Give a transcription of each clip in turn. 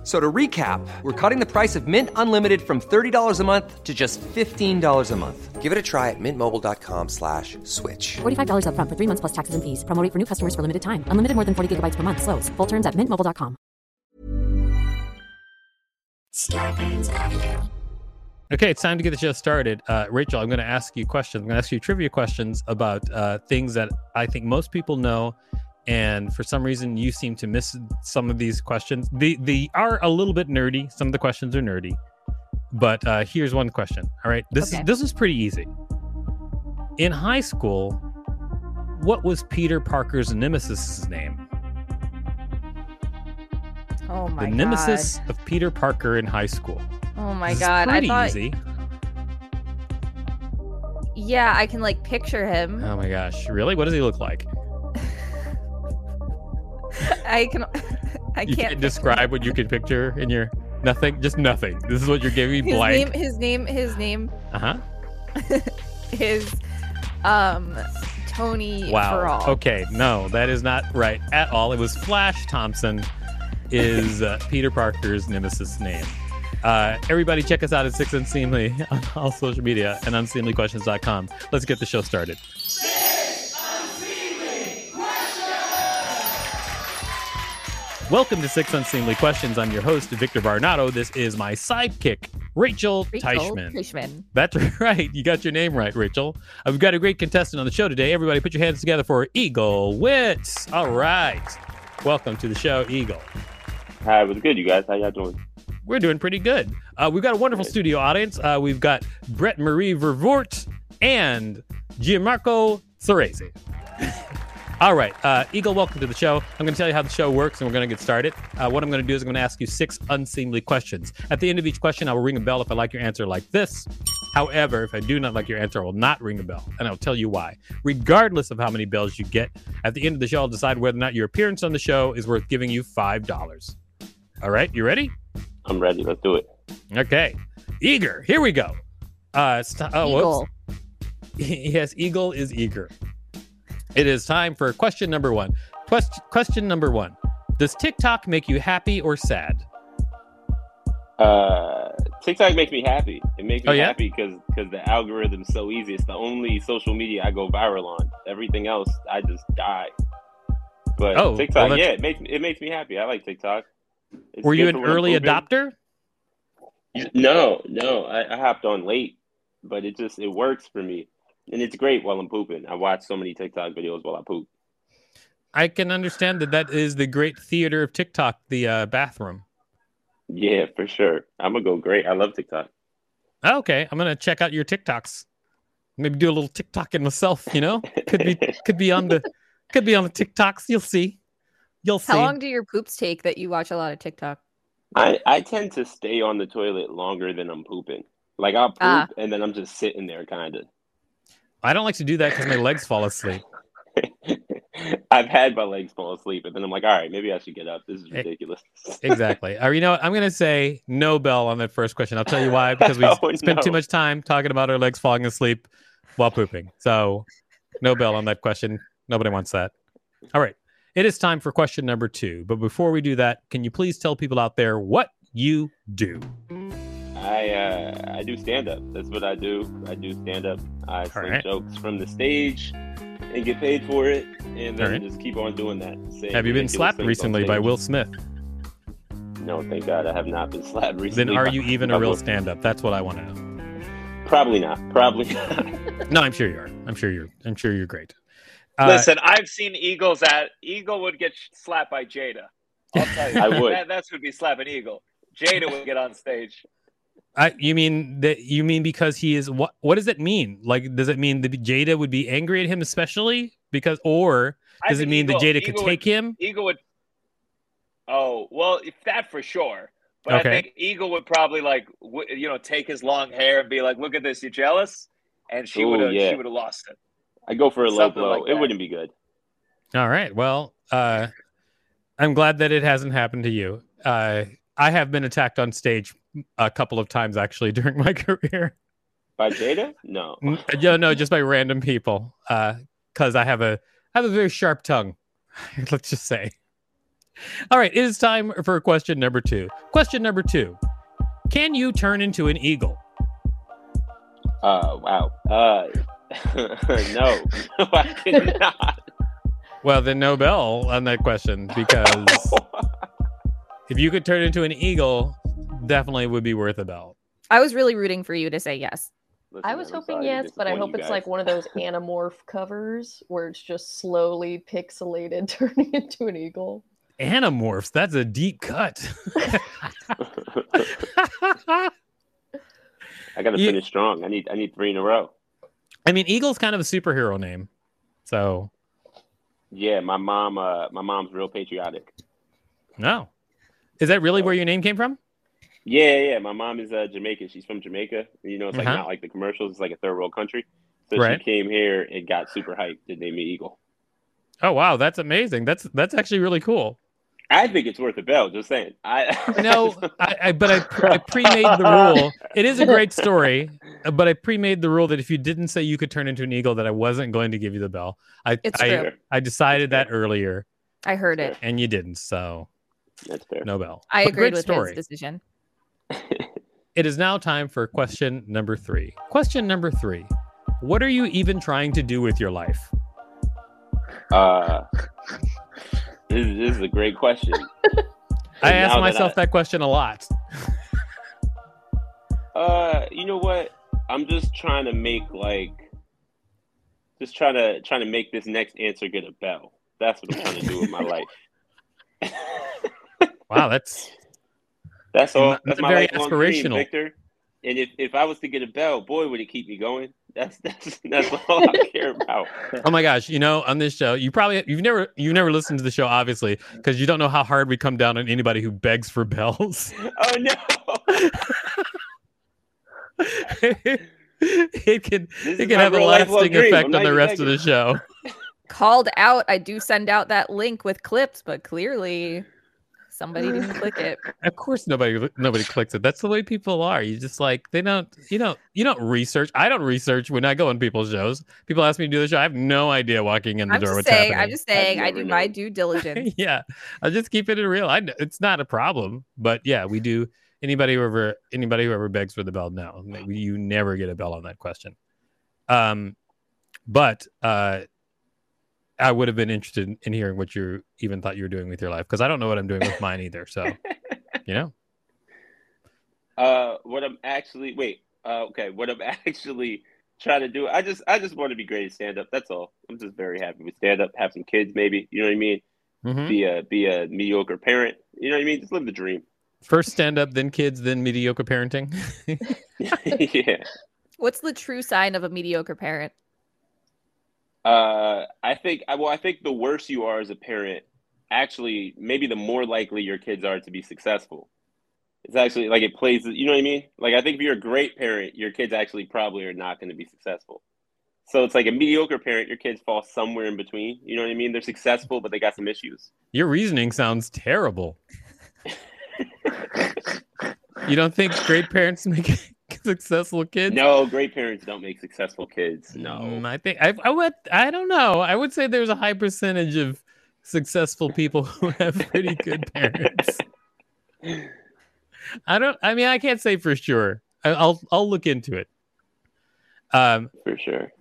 F- So to recap, we're cutting the price of Mint Unlimited from $30 a month to just $15 a month. Give it a try at mintmobile.com slash switch. $45 upfront for three months plus taxes and fees. Promo rate for new customers for limited time. Unlimited more than 40 gigabytes per month. Slows. Full terms at mintmobile.com. Okay, it's time to get the show started. Uh, Rachel, I'm going to ask you questions. I'm going to ask you trivia questions about uh, things that I think most people know, and for some reason you seem to miss some of these questions. The they are a little bit nerdy. Some of the questions are nerdy, but uh, here's one question. All right, this Okay. is this is pretty easy. In high school, what was Peter Parker's nemesis' name? Oh my the god. nemesis of Peter Parker in high school. Oh my This is god. I pretty thought easy. Yeah, I can like picture him. Oh my gosh, really? What does he look like? I can I you can't can't describe what you can picture in your nothing, just nothing. This is what you're giving me his blank. name his name his name Uh huh. is um Tony Wow. Farrell. Okay, no, that is not right at all. It was Flash Thompson, is uh, Peter Parker's nemesis name. Uh, everybody, check us out at Six Unseemly on all social media and unseemlyquestions.com. Let's get the show started. Welcome to Six Unseemly Questions. I'm your host, Victor Varnado. This is my sidekick, Rachel, Rachel Teichman. Teichman. That's right. You got your name right, Rachel. Uh, We've got a great contestant on the show today. Everybody put your hands together for Eagle Wits. All right. Welcome to the show, Eagle. Hi, what's good, you guys? How y'all doing? We're doing pretty good. Uh, we've got a wonderful studio audience. Uh, we've got Brett Marie Vervoort and Gianmarco Cerezi. All right, uh, Eagle, welcome to the show. I'm going to tell you how the show works, and we're going to get started. Uh, what I'm going to do is I'm going to ask you six unseemly questions. At the end of each question, I will ring a bell if I like your answer like this. However, if I do not like your answer, I will not ring a bell, and I'll tell you why. Regardless of how many bells you get, at the end of the show, I'll decide whether or not your appearance on the show is worth giving you $5. All right, you ready? I'm ready. Let's do it. Okay. Eager. Here we go. Uh, st- oh, Eagle. whoops. yes, Eagle is eager. It is time for question number one. Quest- question number one Does TikTok make you happy or sad? Uh, TikTok makes me happy. It makes me Oh, yeah? happy because because the algorithm's so easy. It's the only social media I go viral on. Everything else, I just die. But Oh, TikTok, that's- yeah, it makes me it makes me happy. I like TikTok. It's Were you an for when I'm early adopter? No, no, I, I hopped on late, but it just it works for me, and it's great while I'm pooping. I watch so many TikTok videos while I poop. I can understand that that is the great theater of TikTok, the uh, bathroom. Yeah, for sure. I'm gonna go great. I love TikTok. Oh, Okay, I'm gonna check out your TikToks. Maybe do a little TikToking myself. You know, could be could be on the could be on the TikToks. You'll see. You'll see. How long do your poops take that you watch a lot of TikTok? I, I tend to stay on the toilet longer than I'm pooping. Like I'll poop Ah. and then I'm just sitting there kind of. I don't like to do that because my legs fall asleep. I've had my legs fall asleep, and then I'm like, all right, maybe I should get up. This is ridiculous. exactly. Or you know what? I'm gonna say no bell on that first question. I'll tell you why because we Oh, spent too much time talking about our legs falling asleep while pooping. So no bell on that question. Nobody wants that. All right. It is time for question number two. But before we do that, can you please tell people out there what you do? I uh, I do stand up. That's what I do. I do stand up. I sling right. jokes from the stage and get paid for it, and then All right. just keep on doing that. saying Have you been slapped recently by. Will Smith? No, thank God, I have not been slapped recently. Then are you even a real stand up? That's what I want to know. Probably not. Probably not. No, I'm sure you are. I'm sure you're I'm sure you're great. Uh, Listen, I've seen Eagles at Eagle would get slapped by Jada. I'll tell you, I would. That, that's would be slapping Eagle. Jada would get on stage. I, you mean that you mean because he is what what does it mean? Like does it mean that Jada would be angry at him especially because or does it mean Eagle- that Jada could Eagle take would, him? Eagle would. Oh well, if that for sure. But Okay. I think Eagle would probably like w- you know take his long hair and be like, "Look at this, you jealous?" And she would have yeah. she would have lost it. I go for a low blow. like it wouldn't be good. All right. Well, uh I'm glad that it hasn't happened to you. Uh, I have been attacked on stage a couple of times actually during my career. By Jada? No. N- Yeah, no, just by random people. Because I have a I have a very sharp tongue. Let's just say. All right, it is time for question number two. Question number two: Can you turn into an eagle? Uh, wow. Uh, no. no, I cannot. Well, then no bell on that question because if you could turn into an eagle, definitely would be worth a bell. I was really rooting for you to say yes. Listen, I was hoping yes, but I hope it's guys. like one of those Animorph covers where it's just slowly pixelated turning into an eagle. Animorphs, that's a deep cut. I gotta You- finish strong. I need I need three in a row. I mean, eagle's kind of a superhero name, so Yeah, my mom uh my mom's real patriotic. no. Is that really where your name came from? Yeah, yeah. My mom is uh Jamaican. She's from Jamaica. You know, it's like Uh-huh. not like the commercials, it's like a third world country. So Right. she came here and got super hyped to name me Eagle. Oh wow, that's amazing. That's that's actually really cool. I think it's worth a bell, just saying. I No, I, I but I, I pre-made the rule. It is a great story, but I pre-made the rule that if you didn't say you could turn into an eagle, that I wasn't going to give you the bell. I It's I, true. I decided that earlier, I heard it. and you didn't, so That's fair. no bell. I But agreed with story. his decision. It is now time for question number three. Question number three: What are you even trying to do with your life? Uh this, is- this is a great question. I ask now that myself I- that question a lot. Uh, you know what? I'm just trying to make like, just trying to trying to make this next answer get a bell. That's what I'm trying to do with my life. Wow, that's That's all. That's That's my very lifelong dream, aspirational. Victor. And if, if I was to get a bell, boy, would it keep me going. That's that's that's all I care about. Oh my gosh! You know, on this show, you probably you've never you've never listened to the show, obviously, because you don't know how hard we come down on anybody who begs for bells. Oh no! it can This it is can have a lasting effect on the even rest of the show. Called out. I do send out that link with clips, but clearly somebody didn't click it. Of course, nobody nobody clicks it. That's the way people are. You just like they don't you don't you don't research. I don't research when I go on people's shows. People ask me to do the show. I have no idea walking in the I'm door just what's saying. happening. I'm just saying. I never do my due diligence. yeah, I just keep it in real. I it's not a problem, but yeah, we do. Anybody who ever anybody who ever begs for the bell, no, you never get a bell on that question. Um, but uh, I would have been interested in, in hearing what you even thought you were doing with your life because I don't know what I'm doing with mine either. So, you know, Uh, what I'm actually wait. Uh, okay, what I'm actually trying to do. I just I just want to be great at stand up. That's all. I'm just very happy with stand up. Have some kids, maybe. You know what I mean? Mhm. Be a be a mediocre parent. You know what I mean? Just live the dream. first stand up, then kids, then mediocre parenting. yeah. What's the true sign of a mediocre parent? Uh, I think. Well, I think the worse you are as a parent, actually, maybe the more likely your kids are to be successful. It's actually like it plays. You know what I mean? Like I think if you're a great parent, your kids actually probably are not going to be successful. So it's like a mediocre parent, your kids fall somewhere in between. You know what I mean? They're successful, but they got some issues. Your reasoning sounds terrible. You don't think great parents make successful kids? No, great parents don't make successful kids. No. Mm, I think I, I would. I don't know. I would say there's a high percentage of successful people who have pretty good parents. I don't. I mean, I can't say for sure. I, I'll I'll look into it. Um. For sure.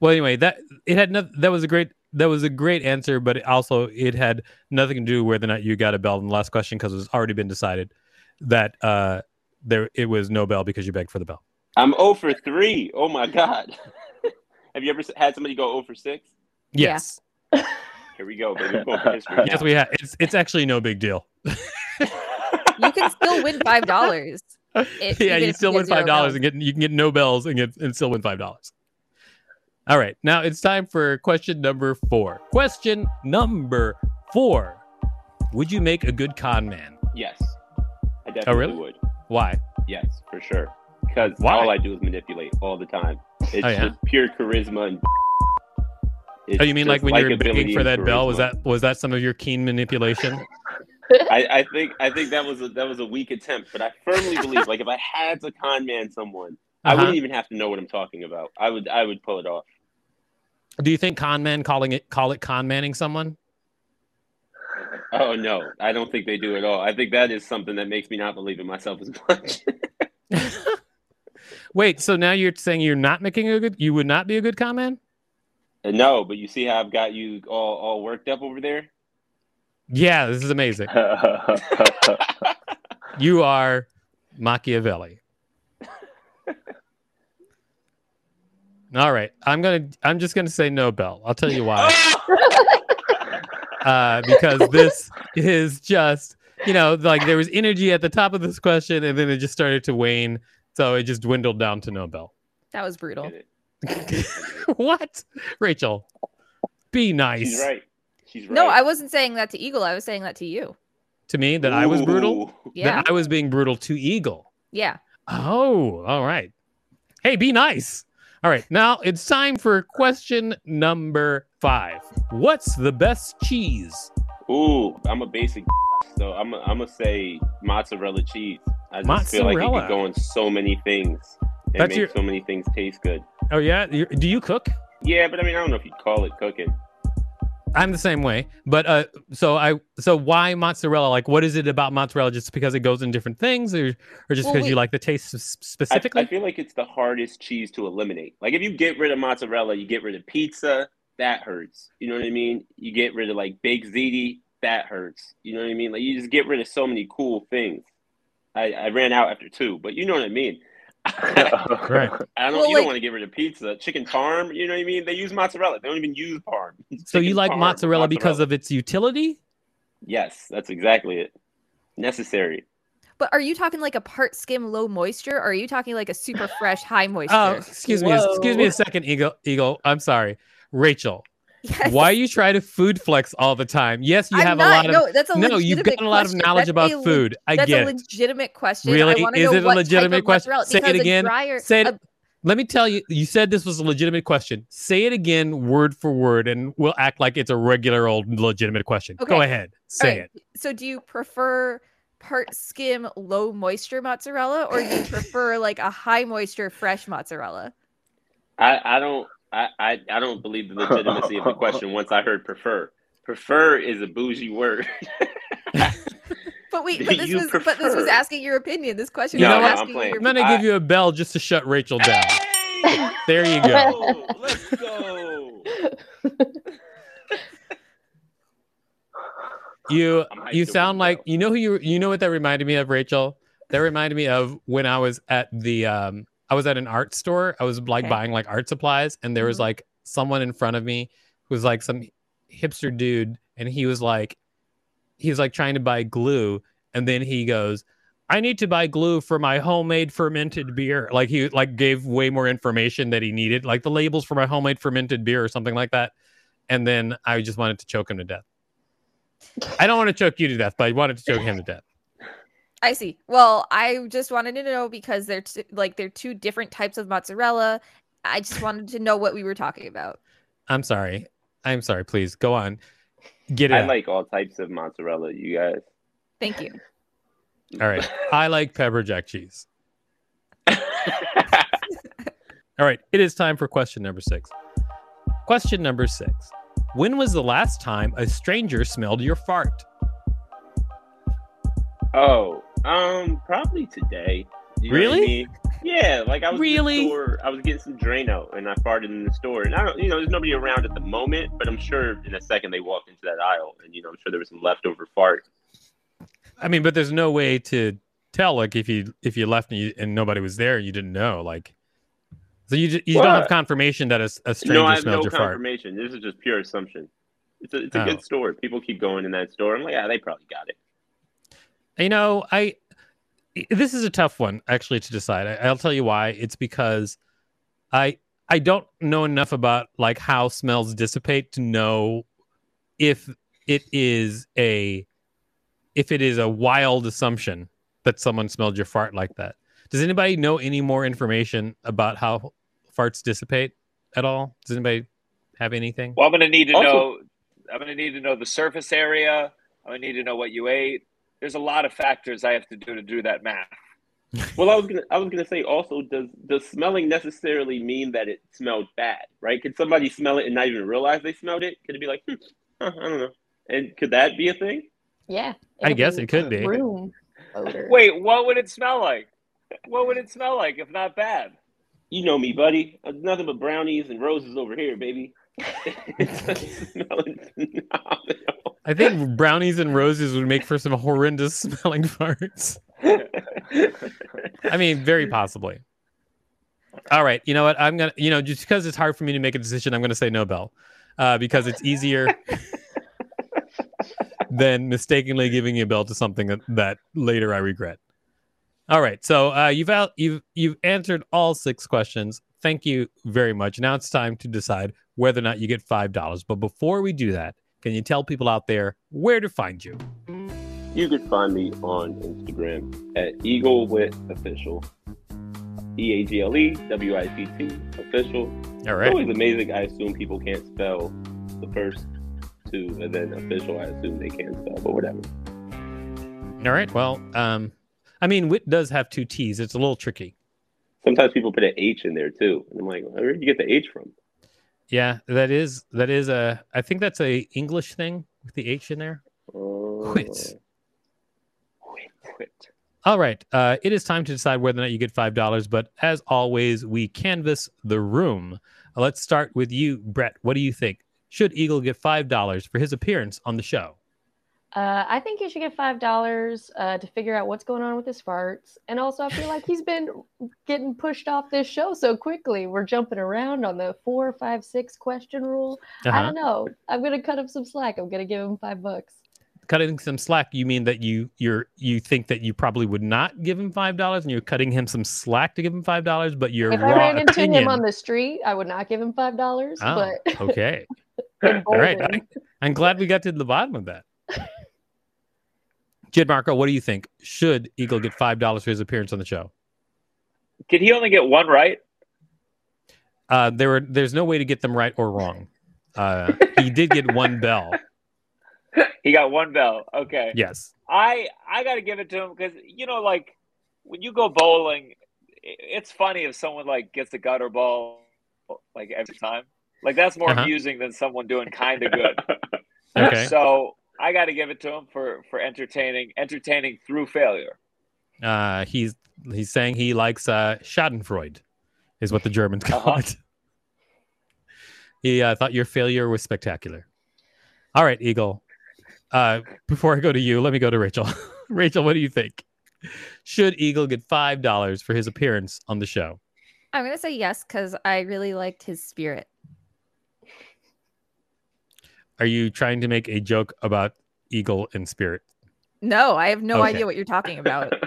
Well, anyway, that it had no, that was a great that was a great answer, but it also it had nothing to do with whether or not you got a bell in the last question because it's already been decided that uh there it was no bell because you begged for the bell. I'm 0 for 3. Oh my God. Have you ever had somebody go 0 for 6? Yeah. Yes. Here we go, baby. We're going for history Yes, we have. It's it's actually no big deal. You can still win five dollars. If- yeah, you if still you win five dollars bells. and get you can get no bells and get and still win five dollars. All right, now it's time for question number four. Question number four: Would you make a good con man? Yes. I oh, definitely really? would. Why? Yes, for sure. Because Why? all I do is manipulate all the time. It's Oh, yeah? just pure charisma and It's Oh, you mean like when you were begging for that bell? Was that was that some of your keen manipulation? I, I think I think that was a, that was a weak attempt, but I firmly believe like if I had to con man someone, I Uh-huh. wouldn't even have to know what I'm talking about. I would I would pull it off. Do you think con men calling it call it con manning someone? Oh no, I don't think they do at all. I think that is something that makes me not believe in myself as much. Wait, so now you're saying you're not making a good you would not be a good con man? Uh, no, but you see how I've got you all all worked up over there. Yeah, this is amazing. You are Machiavelli. All right, I'm gonna. I'm just gonna say no, Bell. I'll tell you why. Uh, because this is just, you know, like there was energy at the top of this question, and then it just started to wane, so it just dwindled down to no, Bell. That was brutal. What, Rachel? Be nice She's right. She's right. No, I wasn't saying that to Eagle. I was saying that to you. to me that I was brutal. Yeah. That I was being brutal to Eagle. Yeah. Oh, all right. Hey, be nice. All right, now it's time for question number five. What's the best cheese? Ooh, I'm a basic, so I'm i I'm gonna say mozzarella cheese. I just feel like it Mozzarella. could go in so many things and That's make your- so many things taste good. Oh yeah, do you cook? Yeah, but I mean, I don't know if you'd call it cooking. I'm the same way, but uh, so I so why mozzarella? Like, what is it about mozzarella? Just because it goes in different things, or or just Well, because you like the taste s- I, specifically? I feel like it's the hardest cheese to eliminate. Like if you get rid of mozzarella, you get rid of pizza. That hurts. You know what I mean? You get rid of like baked ziti. That hurts. You know what I mean? Like you just get rid of so many cool things. I, I ran out after two, but you know what I mean. Right. I don't. Well, you like- don't want to get rid of pizza, chicken parm. You know what I mean? They use mozzarella. They don't even use parm. It's so you like parm, mozzarella because of its utility? Yes, that's exactly it. Necessary. But are you talking like a part skim low moisture or are you talking like a super fresh high oh, moisture? Oh, excuse me, excuse me a second, Eagle. Eagle, I'm sorry, Rachel. Yes. Why you try to food flex all the time? Yes, you I'm have not, a lot of no, that's a no. You've legitimate got a lot of knowledge That's about a le- food. I That's get a legitimate question. Really? I wanna Is know it a legitimate question? Say it again. dryer- Say it. a- Let me tell you. You said this was a legitimate question. Say it again, word for word, and we'll act like it's a regular old legitimate question. Okay. Go ahead. Say All right, it. So do you prefer part skim low moisture mozzarella or do you prefer like a high moisture fresh mozzarella? I, I don't I, I, I don't believe the legitimacy of the question once I heard prefer. Prefer is a bougie word. But wait, but this you was but this was asking your opinion. This question You was know what? I'm asking playing. your I'm gonna I- give you a bell just to shut Rachel down. Hey! There you go. Oh, let's go. You you sound like you know who you you know what that reminded me of, Rachel. That reminded me of when I was at the um I was at an art store. I was like Okay. buying like art supplies, and there was Mhm. like someone in front of me who was like some hipster dude, and he was like he was like trying to buy glue, and then he goes, I need to buy glue for my homemade fermented beer. Like he like gave way more information that he needed, like the labels for my homemade fermented beer or something like that. And then I just wanted to choke him to death. I don't want to choke you to death, but I wanted to choke him to death. I see. Well, I just wanted to know because they're t- like they're two different types of mozzarella. I just wanted to know what we were talking about. I'm sorry. I'm sorry. Please go on. Get it. I out. like all types of mozzarella, you guys. Thank you. All right. I like pepper jack cheese. All right. It is time for question number six. Question number six. When was the last time a stranger smelled your fart? oh, um, probably today. You know what I Really? mean? Yeah, like I was in Really? the store, I was getting some Drano and I farted in the store. And I don't you know, there's nobody around at the moment, but I'm sure in a second they walked into that aisle and you know, I'm sure there was some leftover fart. I mean, but there's no way to tell like if you if you left and, you, and nobody was there, you didn't know. Like, so you you don't have confirmation that a stranger no, I have smelled no your fart. confirmation. This is just pure assumption. It's a, it's a Oh. good store. People keep going in that store. I'm like, yeah, they probably got it. You know, I this is a tough one actually to decide. I, I'll tell you why. It's because I I don't know enough about like how smells dissipate to know if it is a if it is a wild assumption that someone smelled your fart like that. Does anybody know any more information about how farts dissipate at all? Does anybody have anything? Well, I'm gonna need to Also- know. I'm gonna need to know the surface area. I'm gonna need to know what you ate. There's a lot of factors I have to do to do that math. Well, I was gonna, I was gonna say also, does does smelling necessarily mean that it smelled bad? Right? Could somebody smell it and not even realize they smelled it? Could it be like, hmm, huh, I don't know? And could that be a thing? Yeah. I guess it could be. Room odor. Wait, what would it smell like? What would it smell like if not bad? You know me, buddy. Nothing but brownies and roses over here, baby. It's smelling phenomenal. I think brownies and roses would make for some horrendous smelling farts. I mean, very possibly. All right, you know what? I'm gonna, you know, just because it's hard for me to make a decision, I'm gonna say no bell, uh, because it's easier than mistakenly giving you a bell to something that, that later I regret. All right, so uh, you've out, you've you've answered all six questions. Thank you very much. Now it's time to decide whether or not you get five dollars. But before we do that, can you tell people out there where to find you? You can find me on Instagram at Eagle Witt Official. E A G L E W I T T Official. All right. It's always amazing. I assume people can't spell the first two, and then official. I assume they can spell, but whatever. All right. Well, um, I mean, wit does have two T's. It's a little tricky. Sometimes people put an H in there too, and I'm like, where did you get the H from? Yeah, that is that is a. I think that's a English thing with the H in there. Uh, Quit. Quit. All right. Uh, it is time to decide whether or not you get five dollars. But as always, we canvass the room. Let's start with you, Brett. What do you think? Should Eagle get five dollars for his appearance on the show? Uh, I think you should get five dollars uh, to figure out what's going on with his farts, and also I feel like he's been getting pushed off this show so quickly. We're jumping around on the four, five, six question rule. I Uh-huh. don't know. I'm gonna cut him some slack. I'm gonna give him five bucks. Cutting some slack. You mean that you you're you think that you probably would not give him five dollars, and you're cutting him some slack to give him five dollars, but your if I ran into opinion. him on the street, I would not give him five dollars. Oh, but okay. All right. I, I'm glad we got to the bottom of that. Gianmarco, what do you think? Should Eagle get five dollars for his appearance on the show? Did he only get one right? Uh, there were there's no way to get them right or wrong. Uh, he did get one bell. He got one bell. Okay. Yes. I I got to give it to him because you know, like when you go bowling, it's funny if someone like gets a gutter ball like every time. Like that's more Uh-huh. amusing than someone doing kind of good. Okay. So I got to give it to him for for entertaining entertaining through failure. Uh, he's he's saying he likes uh, Schadenfreude, is what the Germans call Uh-huh. it. He uh, thought your failure was spectacular. All right, Eagle. Uh, before I go to you, let me go to Rachel. Rachel, what do you think? Should Eagle get five dollars for his appearance on the show? I'm gonna say yes because I really liked his spirit. Are you trying to make a joke about Eagle and Spirit? No, I have no Okay. idea what you're talking about.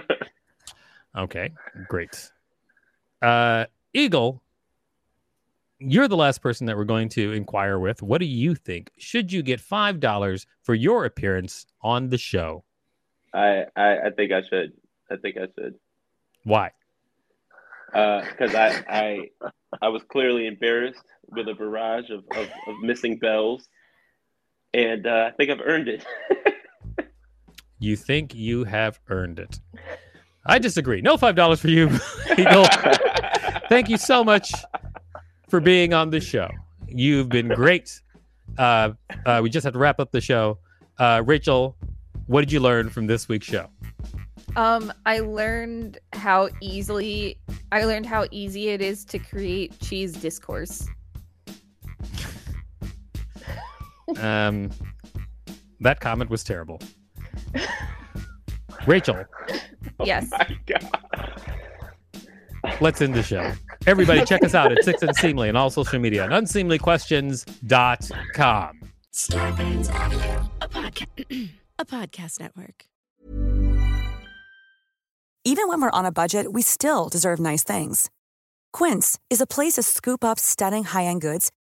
Okay, great. Uh, Eagle, you're the last person that we're going to inquire with. What do you think? Should you get five dollars for your appearance on the show? I, I I think I should. I think I should. Why? Because I I I was clearly embarrassed with a barrage of, of, of missing bells, and uh, I think I've earned it. You think you have earned it? I disagree. No five dollars for you, Eagle. Thank you so much for being on the show. You've been great. Uh, uh, we just have to wrap up the show. Uh, Rachel, what did you learn from this week's show? Um, I learned how easily I learned how easy it is to create cheese discourse. Um, that comment was terrible. Rachel, Yes. My God. let's end the show. Everybody, check us out at Six Unseemly and all social media and unseemlyquestions.com. Starburns Audio, a podcast, a podcast network. Even when we're on a budget, we still deserve nice things. Quince is a place to scoop up stunning high-end goods